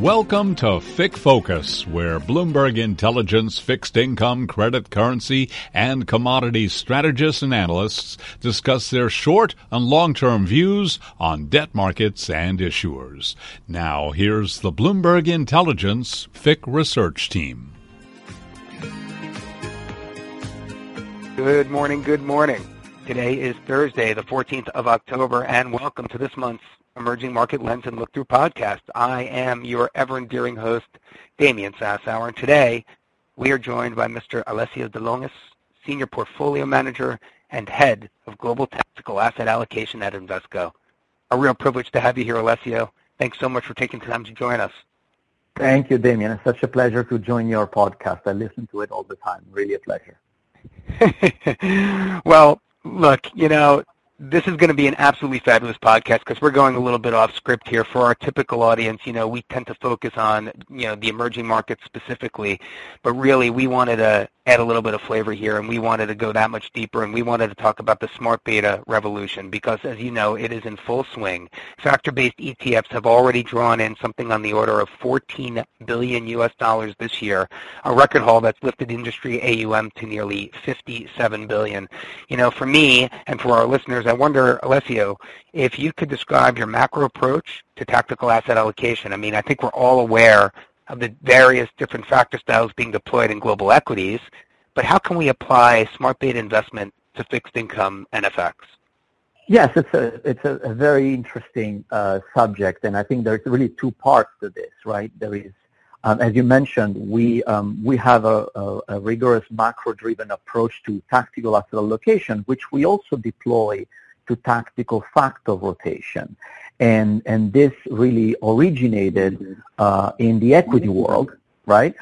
Welcome to FIC Focus, where Bloomberg Intelligence fixed income, credit, currency, and commodities strategists and analysts discuss their short and long term views on debt markets and issuers. Now, here's the Bloomberg Intelligence FIC research team. Good morning, good morning. Today is Thursday, the 14th of October, and welcome to this month's Emerging Market Lens and Look Through podcast. I am your ever endearing host, Damian Sassower, and today we are joined by Mr. Alessio de Longis, Senior Portfolio Manager and Head of Global Tactical Asset Allocation at Invesco. A real privilege to have you here, Alessio. Thanks so much for taking time to join us. Thank you, Damian. It's such a pleasure to join your podcast. I listen to it all the time. Really a pleasure. well, look, you know, this is going to be an absolutely fabulous podcast because we're going a little bit off script here. For our typical audience, you know, we tend to focus on, you know, the emerging markets specifically, but really we wanted to add a little bit of flavor here and we wanted to go that much deeper and we wanted to talk about the smart beta revolution because as you know, it is in full swing. Factor-based ETFs have already drawn in something on the order of 14 billion US dollars this year, a record haul that's lifted industry AUM to nearly 57 billion. You know, for me and for our listeners, I wonder, Alessio, if you could describe your macro approach to tactical asset allocation. I mean, I think we're all aware of the various different factor styles being deployed in global equities, but how can we apply smart beta investment to fixed income and FX? Yes, it's a it's a, a very interesting uh, subject, and I think there's really two parts to this, right? There is, um, as you mentioned, we um, we have a, a, a rigorous macro-driven approach to tactical asset allocation, which we also deploy to tactical factor rotation and and this really originated uh, in the equity world, right?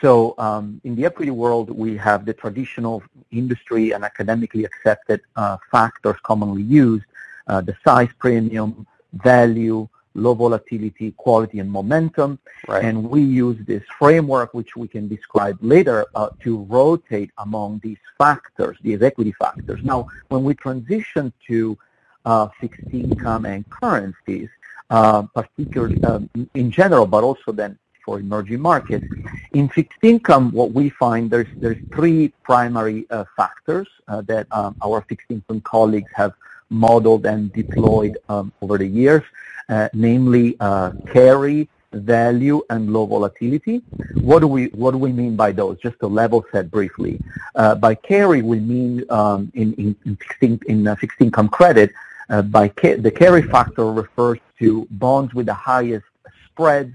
So um, in the equity world, we have the traditional industry and academically accepted uh, factors commonly used: uh, the size premium, value, low volatility, quality, and momentum. Right. And we use this framework, which we can describe later, uh, to rotate among these factors, these equity factors. Now, when we transition to uh, fixed income and currencies, uh, particularly um, in general, but also then for emerging markets. In fixed income, what we find there's there's three primary uh, factors uh, that um, our fixed income colleagues have modeled and deployed um, over the years, uh, namely uh, carry, value, and low volatility. What do we what do we mean by those? Just to level set briefly. Uh, by carry, we mean um, in, in, in, fixed, in, in fixed income credit uh, by ca- the carry factor refers to bonds with the highest spreads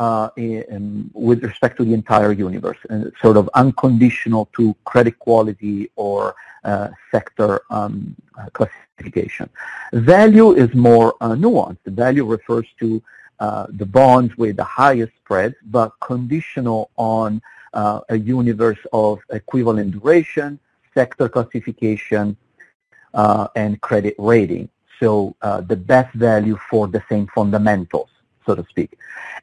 uh, in, with respect to the entire universe, and sort of unconditional to credit quality or uh, sector um, uh, classification. Value is more uh, nuanced. Value refers to uh, the bonds with the highest spreads, but conditional on a universe of equivalent duration, sector classification, uh, and credit rating. So uh, the best value for the same fundamentals, so to speak.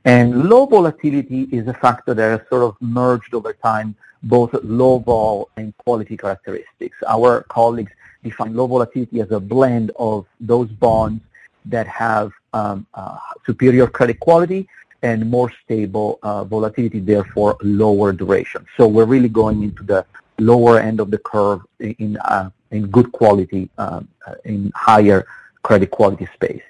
And low volatility is a factor that has sort of merged over time both low vol and quality characteristics. Our colleagues define low volatility as a blend of those bonds that have um, uh, superior credit quality and more stable uh, volatility, therefore lower duration. So we're really going into the lower end of the curve in uh, in good quality, um, uh, in higher credit quality space.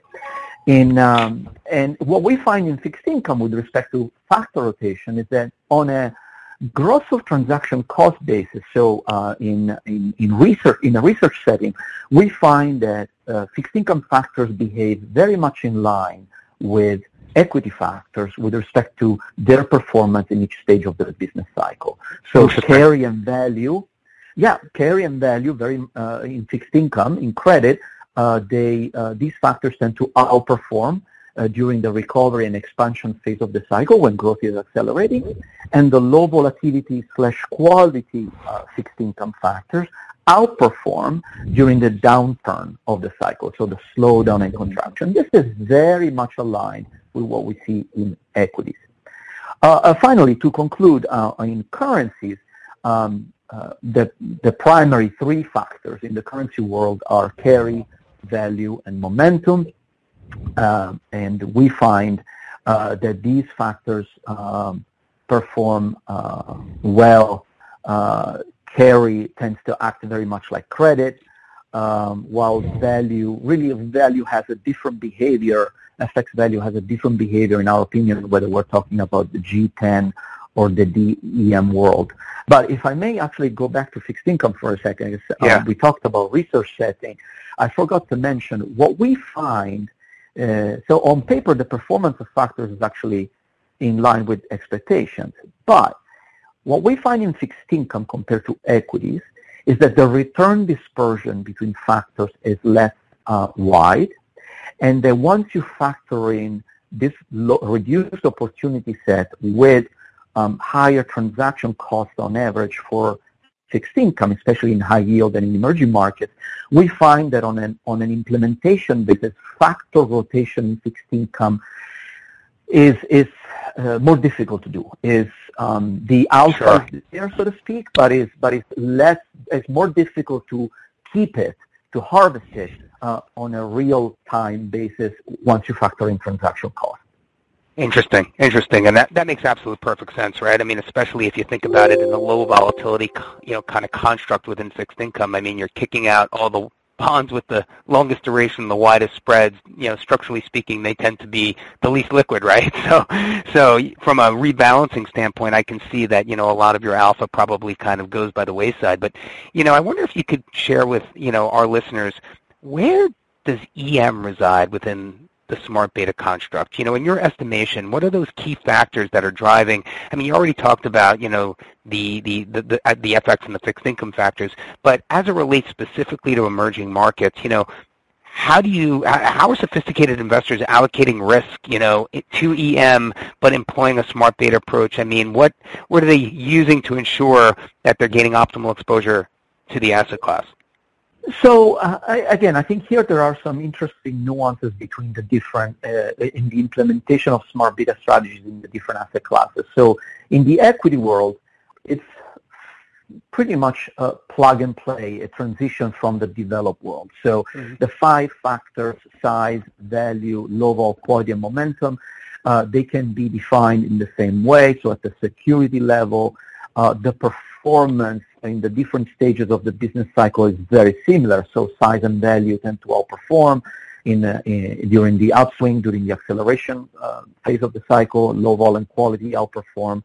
In, um, and what we find in fixed income with respect to factor rotation is that on a gross of transaction cost basis, so uh, in, in, in, research, in a research setting, we find that uh, fixed income factors behave very much in line with equity factors with respect to their performance in each stage of the business cycle. So carry and value yeah, carry and value very uh, in fixed income, in credit, they uh, these factors tend to outperform uh, during the recovery and expansion phase of the cycle when growth is accelerating, and the low volatility slash quality uh, fixed income factors outperform during the downturn of the cycle, so the slowdown and contraction. This is very much aligned with what we see in equities. Uh, finally, to conclude, in currencies, um, uh, the, the primary three factors in the currency world are carry, value, and momentum. Uh, and we find uh, that these factors um, perform uh, well. Uh, carry tends to act very much like credit, um, while value, really value has a different behavior. FX value has a different behavior in our opinion, whether we're talking about the G10 or the DEM world. But if I may actually go back to fixed income for a second, um, yeah. we talked about research setting. I forgot to mention what we find. Uh, so on paper, the performance of factors is actually in line with expectations. But what we find in fixed income compared to equities is that the return dispersion between factors is less uh, wide, and that once you factor in this low, reduced opportunity set with um, higher transaction costs on average for fixed income, especially in high yield and in emerging markets, we find that on an, on an implementation basis, factor rotation in fixed income is, is uh, more difficult to do. Is um, the alpha sure. there, so to speak, but is but it's less, it's more difficult to keep it, to harvest it uh, on a real-time basis once you factor in transaction costs. Interesting, interesting, and that that makes absolute perfect sense, right? I mean, especially if you think about it in the low volatility, you know, kind of construct within fixed income. I mean, you're kicking out all the bonds with the longest duration, the widest spreads, you know, structurally speaking, they tend to be the least liquid, right? So, so from a rebalancing standpoint, I can see that, you know, a lot of your alpha probably kind of goes by the wayside. But, you know, I wonder if you could share with, you know, our listeners, where does EM reside within the smart beta construct? You know, in your estimation, what are those key factors that are driving? I mean, you already talked about, you know, the the the the, uh, the FX and the fixed income factors, but as it relates specifically to emerging markets, you know, how do you how are sophisticated investors allocating risk you know to EM but employing a smart beta approach I mean what what are they using to ensure that they're gaining optimal exposure to the asset class so uh, I, again, I think here there are some interesting nuances between the different uh, in the implementation of smart beta strategies in the different asset classes. So in the equity world, it's pretty much a plug and play, a transition from the developed world. So mm-hmm. the five factors, size, value, low vol, quality, and momentum, uh, they can be defined in the same way. So at the security level, uh, the performance in the different stages of the business cycle is very similar. So size and value tend to outperform in, uh, in during the upswing, during the acceleration uh, phase of the cycle. Low vol and quality outperform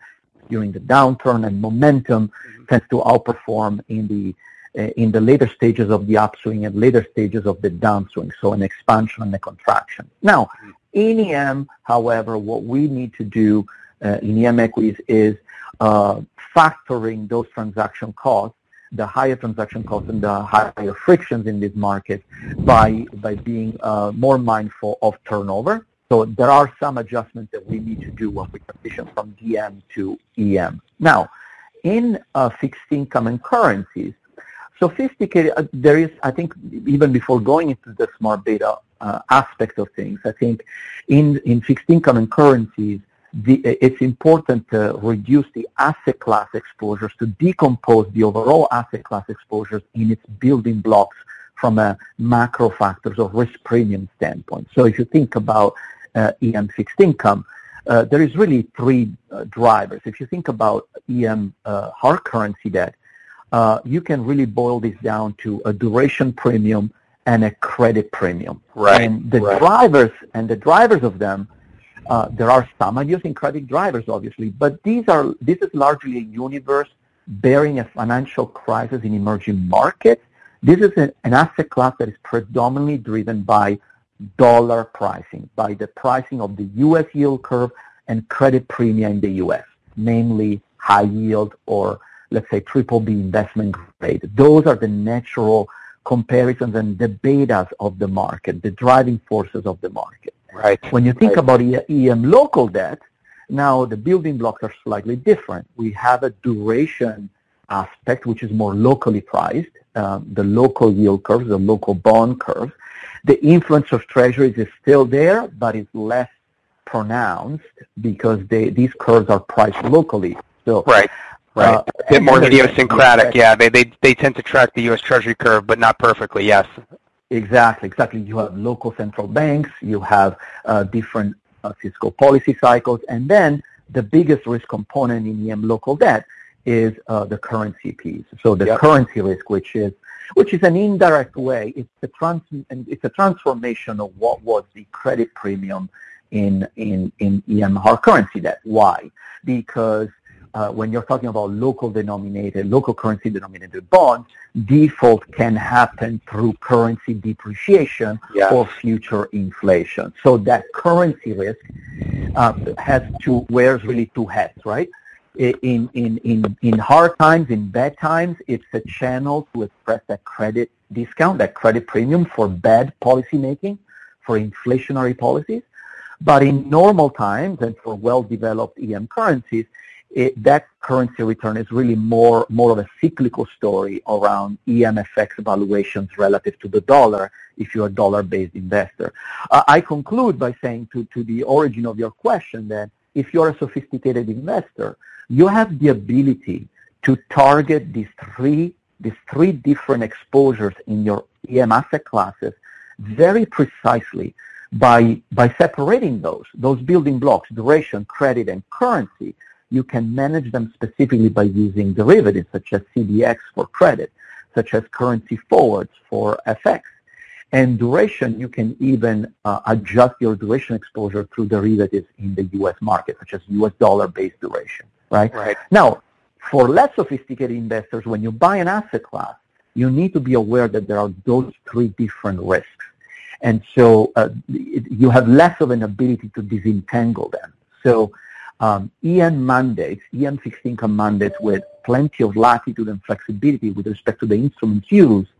during the downturn, and momentum mm-hmm. tends to outperform in the uh, in the later stages of the upswing and later stages of the downswing. So an expansion and a contraction. Now, mm-hmm. in EM, however, what we need to do uh, in EM equities is uh, factoring those transaction costs, the higher transaction costs and the higher frictions in this market by, by being uh, more mindful of turnover. So there are some adjustments that we need to do when we transition from DM to EM. Now, in uh, fixed income and currencies, sophisticated, uh, there is, I think, even before going into the smart beta uh, aspect of things, I think in, in fixed income and currencies, the, it's important to reduce the asset class exposures, to decompose the overall asset class exposures in its building blocks from a macro factors or risk premium standpoint. So if you think about uh, EM fixed income, uh, there is really three uh, drivers. If you think about EM uh, hard currency debt, uh, you can really boil this down to a duration premium and a credit premium. Right. And the right. drivers and the drivers of them uh, there are some idiosyncratic drivers, obviously, but these are this is largely a universe bearing a financial crisis in emerging markets. This is an, an asset class that is predominantly driven by dollar pricing, by the pricing of the U.S. yield curve and credit premia in the U.S., namely high yield or let's say triple B investment grade. Those are the natural comparisons and the betas of the market, the driving forces of the market. Right. When you think right. about EM local debt, now the building blocks are slightly different. We have a duration aspect, which is more locally priced, um, the local yield curves, the local bond curves. The influence of treasuries is still there, but it's less pronounced because they, these curves are priced locally. So, right. Right. Uh, a bit more idiosyncratic. Yeah, they, they they tend to track the U.S. Treasury curve, but not perfectly. Yes. Exactly, exactly. You have local central banks, you have uh, different uh, fiscal policy cycles. And then the biggest risk component in EM local debt is uh, the currency piece. So the yep. currency risk, which is which is an indirect way. It's a trans it's a transformation of what was the credit premium in in in EM hard currency debt. Why? Because uh, when you're talking about local denominated, local currency denominated bonds, default can happen through currency depreciation yes. or future inflation. So that currency risk uh, has two, wears really two hats, right? In, in, in, in hard times, in bad times, it's a channel to express that credit discount, that credit premium for bad policy making, for inflationary policies. But in normal times and for well-developed EM currencies, it, that currency return is really more, more of a cyclical story around EMFX valuations relative to the dollar if you're a dollar-based investor. Uh, I conclude by saying to, to the origin of your question that if you're a sophisticated investor, you have the ability to target these three, these three different exposures in your EM asset classes very precisely by, by separating those, those building blocks, duration, credit, and currency, you can manage them specifically by using derivatives such as CDX for credit, such as currency forwards for FX. And duration, you can even uh, adjust your duration exposure through derivatives in the U.S. market, such as U.S. dollar-based duration, right? Right. Now, for less sophisticated investors, when you buy an asset class, you need to be aware that there are those three different risks. And so uh, you have less of an ability to disentangle them. So um, EM mandates, EM fixed income mandates with plenty of latitude and flexibility with respect to the instruments used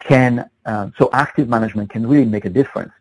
can, uh, so active management can really make a difference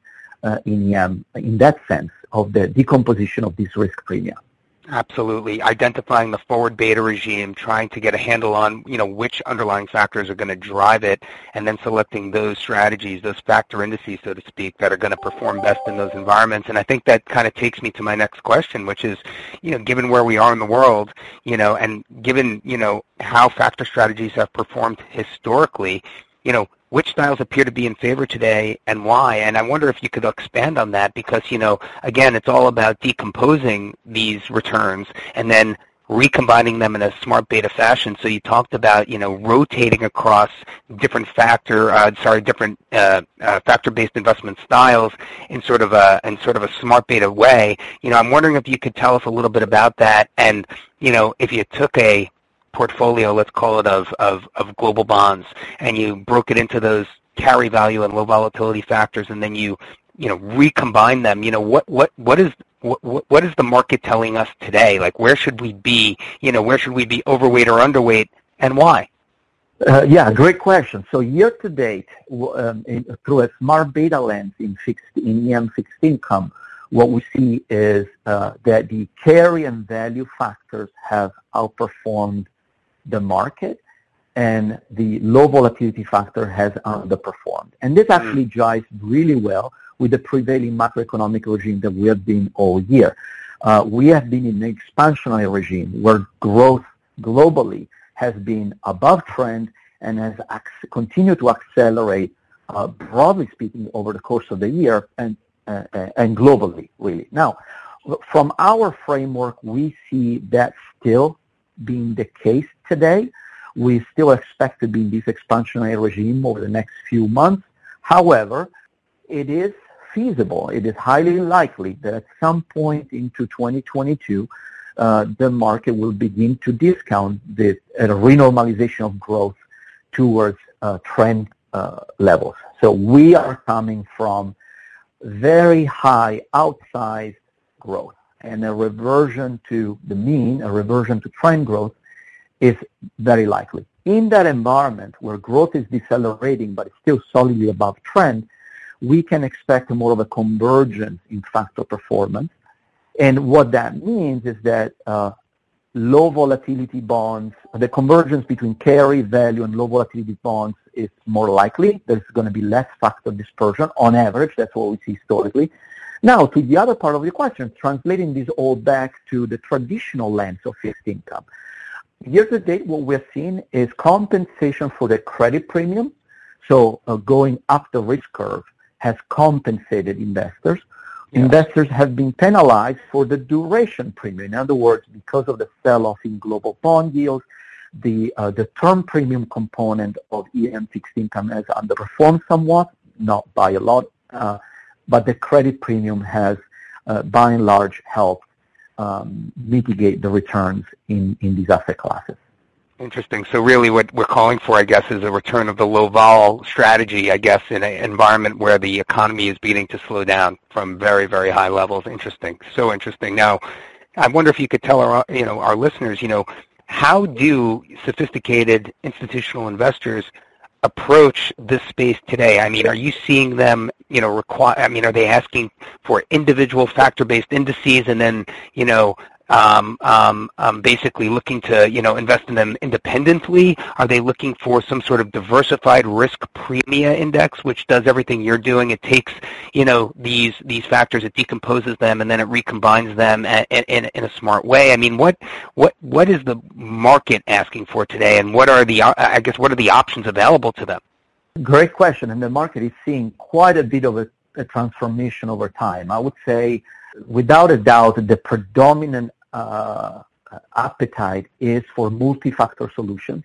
uh, in, EM in that sense of the decomposition of this risk premium. Absolutely. Identifying the forward beta regime, trying to get a handle on, you know, which underlying factors are going to drive it, and then selecting those strategies, those factor indices, so to speak, that are going to perform best in those environments. And I think that kind of takes me to my next question, which is, you know, given where we are in the world, you know, and given, you know, how factor strategies have performed historically, you know, which styles appear to be in favor today and why? And I wonder if you could expand on that because, you know, again, it's all about decomposing these returns and then recombining them in a smart beta fashion. So you talked about, you know, rotating across different factor, uh, sorry, different uh, uh, factor-based investment styles in sort of a in sort of a smart beta way. You know, I'm wondering if you could tell us a little bit about that, and you know, if you took a portfolio, let's call it, of, of, of global bonds, and you broke it into those carry value and low volatility factors, and then you, you know, recombine them, you know, what, what, what is, what, what is the market telling us today? Like, where should we be? You know, where should we be overweight or underweight, and why? Uh, yeah, great question. So year to date, um, in, through a smart beta lens in fixed in EM fixed income, what we see is uh, that the carry and value factors have outperformed the market and the low volatility factor has underperformed. And this actually mm. jives really well with the prevailing macroeconomic regime that we have been all year. Uh, we have been in an expansionary regime where growth globally has been above trend and has ac- continued to accelerate, uh, broadly speaking, over the course of the year and, uh, and globally, really. Now, from our framework, we see that still being the case today. We still expect to be in this expansionary regime over the next few months. However, it is feasible, it is highly likely that at some point into 2022, uh, the market will begin to discount the uh, renormalization of growth towards uh, trend uh, levels. So we are coming from very high outsized growth and a reversion to the mean, a reversion to trend growth, is very likely. In that environment where growth is decelerating but it's still solidly above trend, we can expect more of a convergence in factor performance. And what that means is that uh, low volatility bonds, the convergence between carry value and low volatility bonds is more likely. There's going to be less factor dispersion on average. That's what we see historically. Now, to the other part of the question, translating this all back to the traditional lens of fixed income. Year to date, what we're seeing is compensation for the credit premium. So uh, going up the risk curve has compensated investors Investors have been penalized for the duration premium. In other words, because of the sell-off in global bond yields, the uh, the term premium component of EM fixed income has underperformed somewhat, not by a lot, uh, but the credit premium has, uh, by and large, helped um, mitigate the returns in, in these asset classes. Interesting. So really what we're calling for, I guess, is a return of the low vol strategy, I guess, in an environment where the economy is beginning to slow down from very, very high levels. Interesting. So interesting. Now, I wonder if you could tell our, you know, our listeners, you know, how do sophisticated institutional investors approach this space today? I mean, are you seeing them, you know, require, I mean, are they asking for individual factor-based indices and then, you know, um, um, um, basically looking to you know invest in them independently? Are they looking for some sort of diversified risk premia index, which does everything you're doing? It takes you know these these factors, it decomposes them, and then it recombines them in, in, in a smart way. I mean, what what what is the market asking for today, and what are the I guess what are the options available to them? Great question, and the market is seeing quite a bit of a, a transformation over time. I would say without a doubt, the predominant uh, appetite is for multi-factor solutions.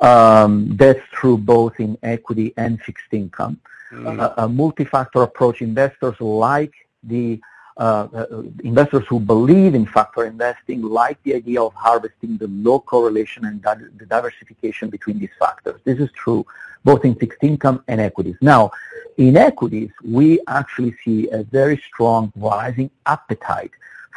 Um, that's true both in equity and fixed income. Mm. Uh, a multi-factor approach, investors like the uh, uh, investors who believe in factor investing like the idea of harvesting the low correlation and di- the diversification between these factors. This is true both in fixed income and equities. Now, in equities, we actually see a very strong rising appetite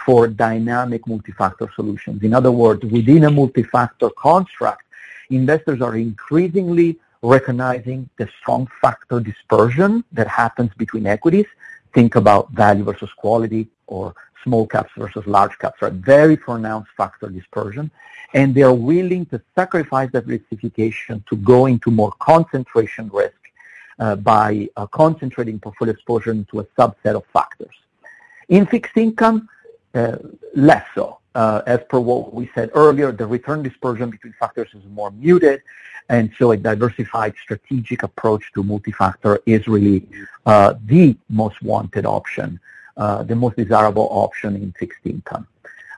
for dynamic multi-factor solutions. In other words, within a multi-factor construct, investors are increasingly recognizing the strong factor dispersion that happens between equities. Think about value versus quality or small caps versus large caps, right? Very pronounced factor dispersion. And they're willing to sacrifice that diversification to go into more concentration risk uh, by uh, concentrating portfolio exposure into a subset of factors. In fixed income, less so. Uh, as per what we said earlier, the return dispersion between factors is more muted, and so a diversified strategic approach to multi-factor is really uh, the most wanted option, uh, the most desirable option in fixed income.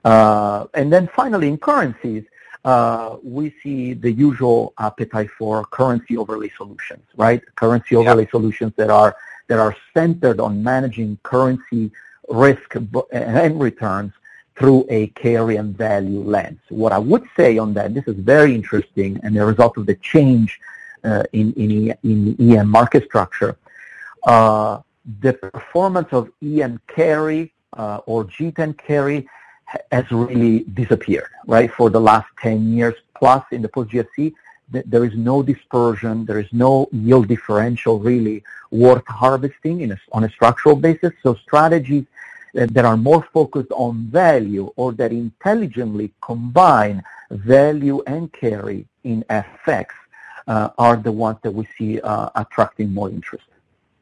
Uh, and then finally, in currencies, uh, we see the usual appetite for currency overlay solutions, right? Currency overlay yeah. solutions that are that are centered on managing currency risk and returns through a carry and value lens. What I would say on that, this is very interesting and the result of the change uh, in, in, in EM market structure. Uh, the performance of EM carry uh, or G10 carry has really disappeared, right? For the last 10 years plus in the post-GFC, there is no dispersion, there is no yield differential really worth harvesting a, on a structural basis. So strategies that are more focused on value or that intelligently combine value and carry in FX uh, are the ones that we see uh, attracting more interest.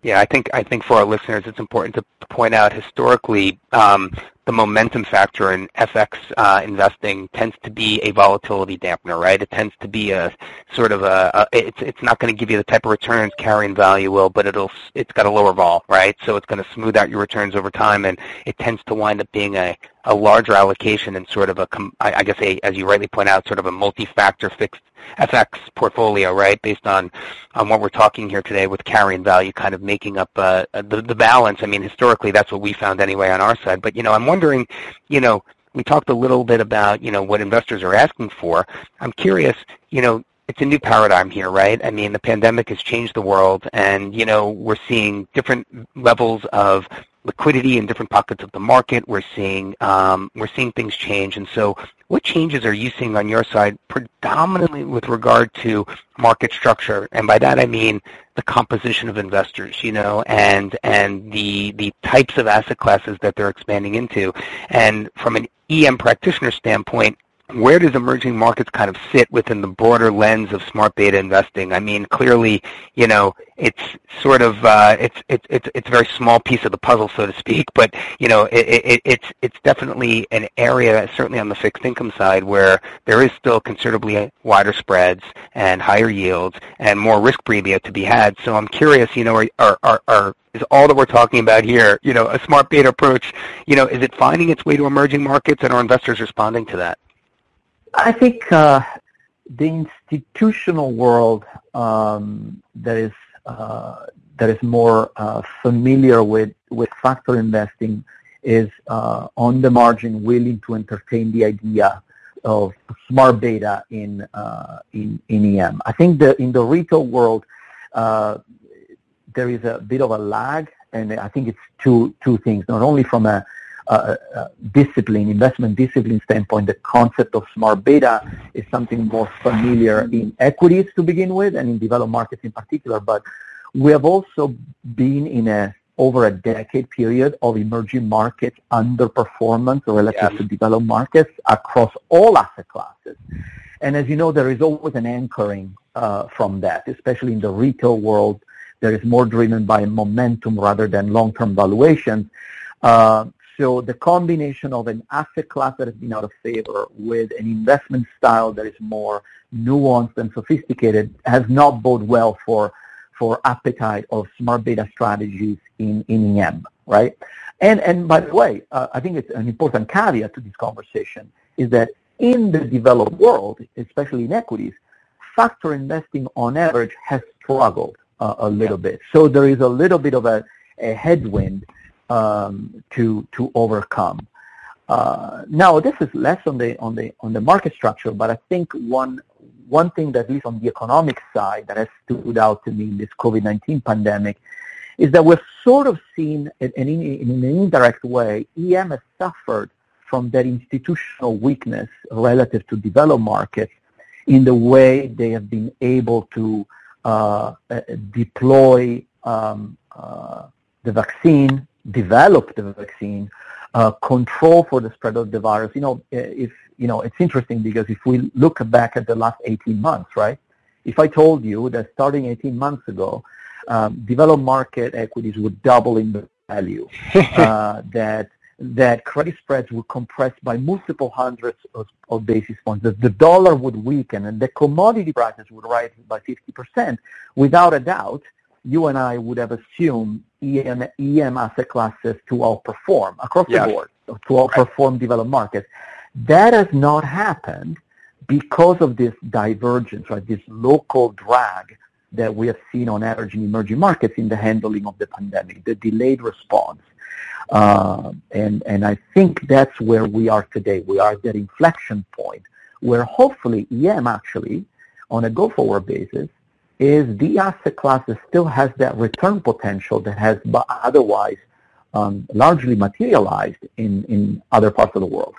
Yeah, I think I think for our listeners, it's important to point out historically um, the momentum factor in FX uh, investing tends to be a volatility dampener, right? It tends to be a sort of a, a it's it's not going to give you the type of returns carrying value will, but it'll it's got a lower vol, right? So it's going to smooth out your returns over time, and it tends to wind up being a a larger allocation in sort of a I guess a as you rightly point out, sort of a multi-factor fixed FX portfolio, right? Based on on what we're talking here today with carrying value kind of making up uh, the the balance. I mean, historically, that's what we found anyway on our side. But you know, I'm wondering, you know, we talked a little bit about you know what investors are asking for. I'm curious, you know, it's a new paradigm here, right? I mean, the pandemic has changed the world, and you know, we're seeing different levels of liquidity in different pockets of the market. We're seeing um, we're seeing things change, and so what changes are you seeing on your side, predominantly with regard to market structure? And by that I mean the composition of investors, you know, and and the the types of asset classes that they're expanding into. And from an EM practitioner standpoint, where does emerging markets kind of sit within the broader lens of smart beta investing? I mean, clearly, you know, it's sort of uh, it's it's it's a very small piece of the puzzle, so to speak. But you know, it, it, it's it's definitely an area, certainly on the fixed income side, where there is still considerably wider spreads and higher yields and more risk premium to be had. So I'm curious, you know, are are, are is all that we're talking about here, you know, a smart beta approach, you know, is it finding its way to emerging markets and are investors responding to that? I think uh, the institutional world um, that is uh, that is more uh, familiar with with factor investing is uh, on the margin willing to entertain the idea of smart beta in uh, in in EM. I think that in the retail world uh, there is a bit of a lag, and I think it's two two things. Not only from a uh, uh, discipline, investment discipline standpoint, the concept of smart beta is something more familiar in equities to begin with and in developed markets in particular. But we have also been in a over a decade period of emerging market underperformance relative to developed markets across all asset classes. And as you know, there is always an anchoring uh, from that, especially in the retail world. There is more driven by momentum rather than long-term valuations. Uh, so the combination of an asset class that has been out of favor with an investment style that is more nuanced and sophisticated has not bode well for for appetite of smart beta strategies in, in EM, right? And, and by the way, uh, I think it's an important caveat to this conversation is that in the developed world, especially in equities, factor investing on average has struggled uh, a little bit. So there is a little bit of a, a headwind um, to to overcome. Uh, now, this is less on the on the on the market structure, but I think one one thing that at least on the economic side that has stood out to me in this COVID-19 pandemic is that we've sort of seen in, in, in an indirect way, EM has suffered from that institutional weakness relative to developed markets in the way they have been able to uh, uh deploy um, uh, the vaccine develop the vaccine, uh, control for the spread of the virus. You know, if you know, it's interesting because if we look back at the last 18 months, right? If I told you that starting 18 months ago, um, developed market equities would double in value, uh, that that credit spreads would compress by multiple hundreds of, of basis points, that the dollar would weaken, and the commodity prices would rise by 50%, without a doubt, you and I would have assumed EM, EM asset classes to outperform across the board, to outperform right. developed markets. That has not happened because of this divergence, right, this local drag that we have seen on average in emerging markets in the handling of the pandemic, the delayed response. Uh, and, and I think that's where we are today. We are at that inflection point where hopefully EM actually, on a go-forward basis, is the asset class that still has that return potential that has otherwise um, largely materialized in, in other parts of the world.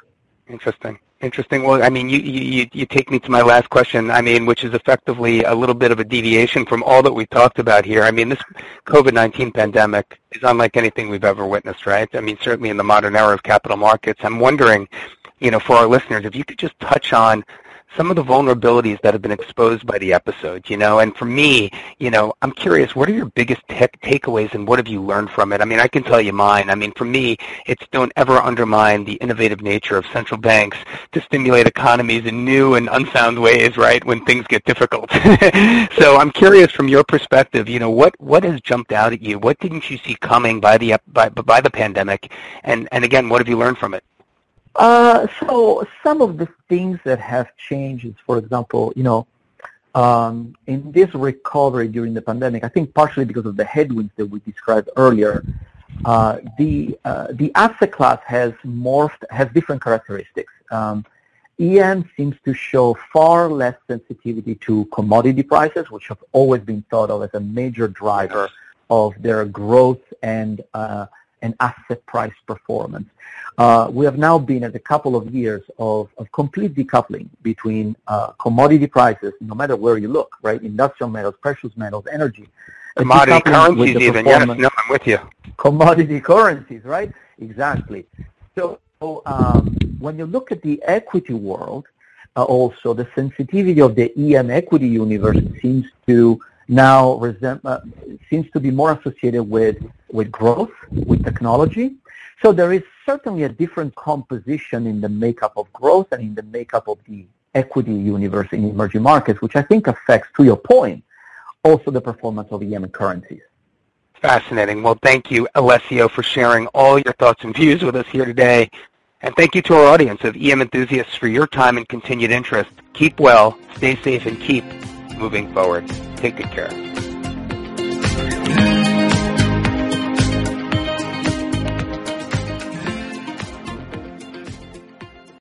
Interesting. Interesting. Well, I mean, you, you, you take me to my last question, I mean, which is effectively a little bit of a deviation from all that we've talked about here. I mean, this COVID-19 pandemic is unlike anything we've ever witnessed, right? I mean, certainly in the modern era of capital markets. I'm wondering, you know, for our listeners, if you could just touch on some of the vulnerabilities that have been exposed by the episode, you know, and for me, you know, I'm curious, what are your biggest te- takeaways and what have you learned from it? I mean, I can tell you mine. I mean, for me, it's don't ever undermine the innovative nature of central banks to stimulate economies in new and unsound ways, right, when things get difficult. so I'm curious from your perspective, you know, what, what has jumped out at you? What didn't you see coming by the, by, by the pandemic? And, and again, what have you learned from it? Uh, so some of the things that have changed is, for example, you know, um, in this recovery during the pandemic, I think partially because of the headwinds that we described earlier, uh, the uh, the asset class has morphed, has different characteristics. Um, EM seems to show far less sensitivity to commodity prices, which have always been thought of as a major driver of their growth and uh, and asset price performance. Uh, we have now been at a couple of years of, of complete decoupling between uh, commodity prices, no matter where you look, right? Industrial metals, precious metals, energy. Commodity currencies even, yes, no, I'm with you. Commodity currencies, right? Exactly. So um, when you look at the equity world, uh, also the sensitivity of the EM equity universe seems to now uh, seems to be more associated with, with growth, with technology. So there is certainly a different composition in the makeup of growth and in the makeup of the equity universe in emerging markets, which I think affects, to your point, also the performance of EM currencies. Fascinating. Well, thank you, Alessio, for sharing all your thoughts and views with us here today. And thank you to our audience of EM enthusiasts for your time and continued interest. Keep well, stay safe, and keep moving forward. Take good care.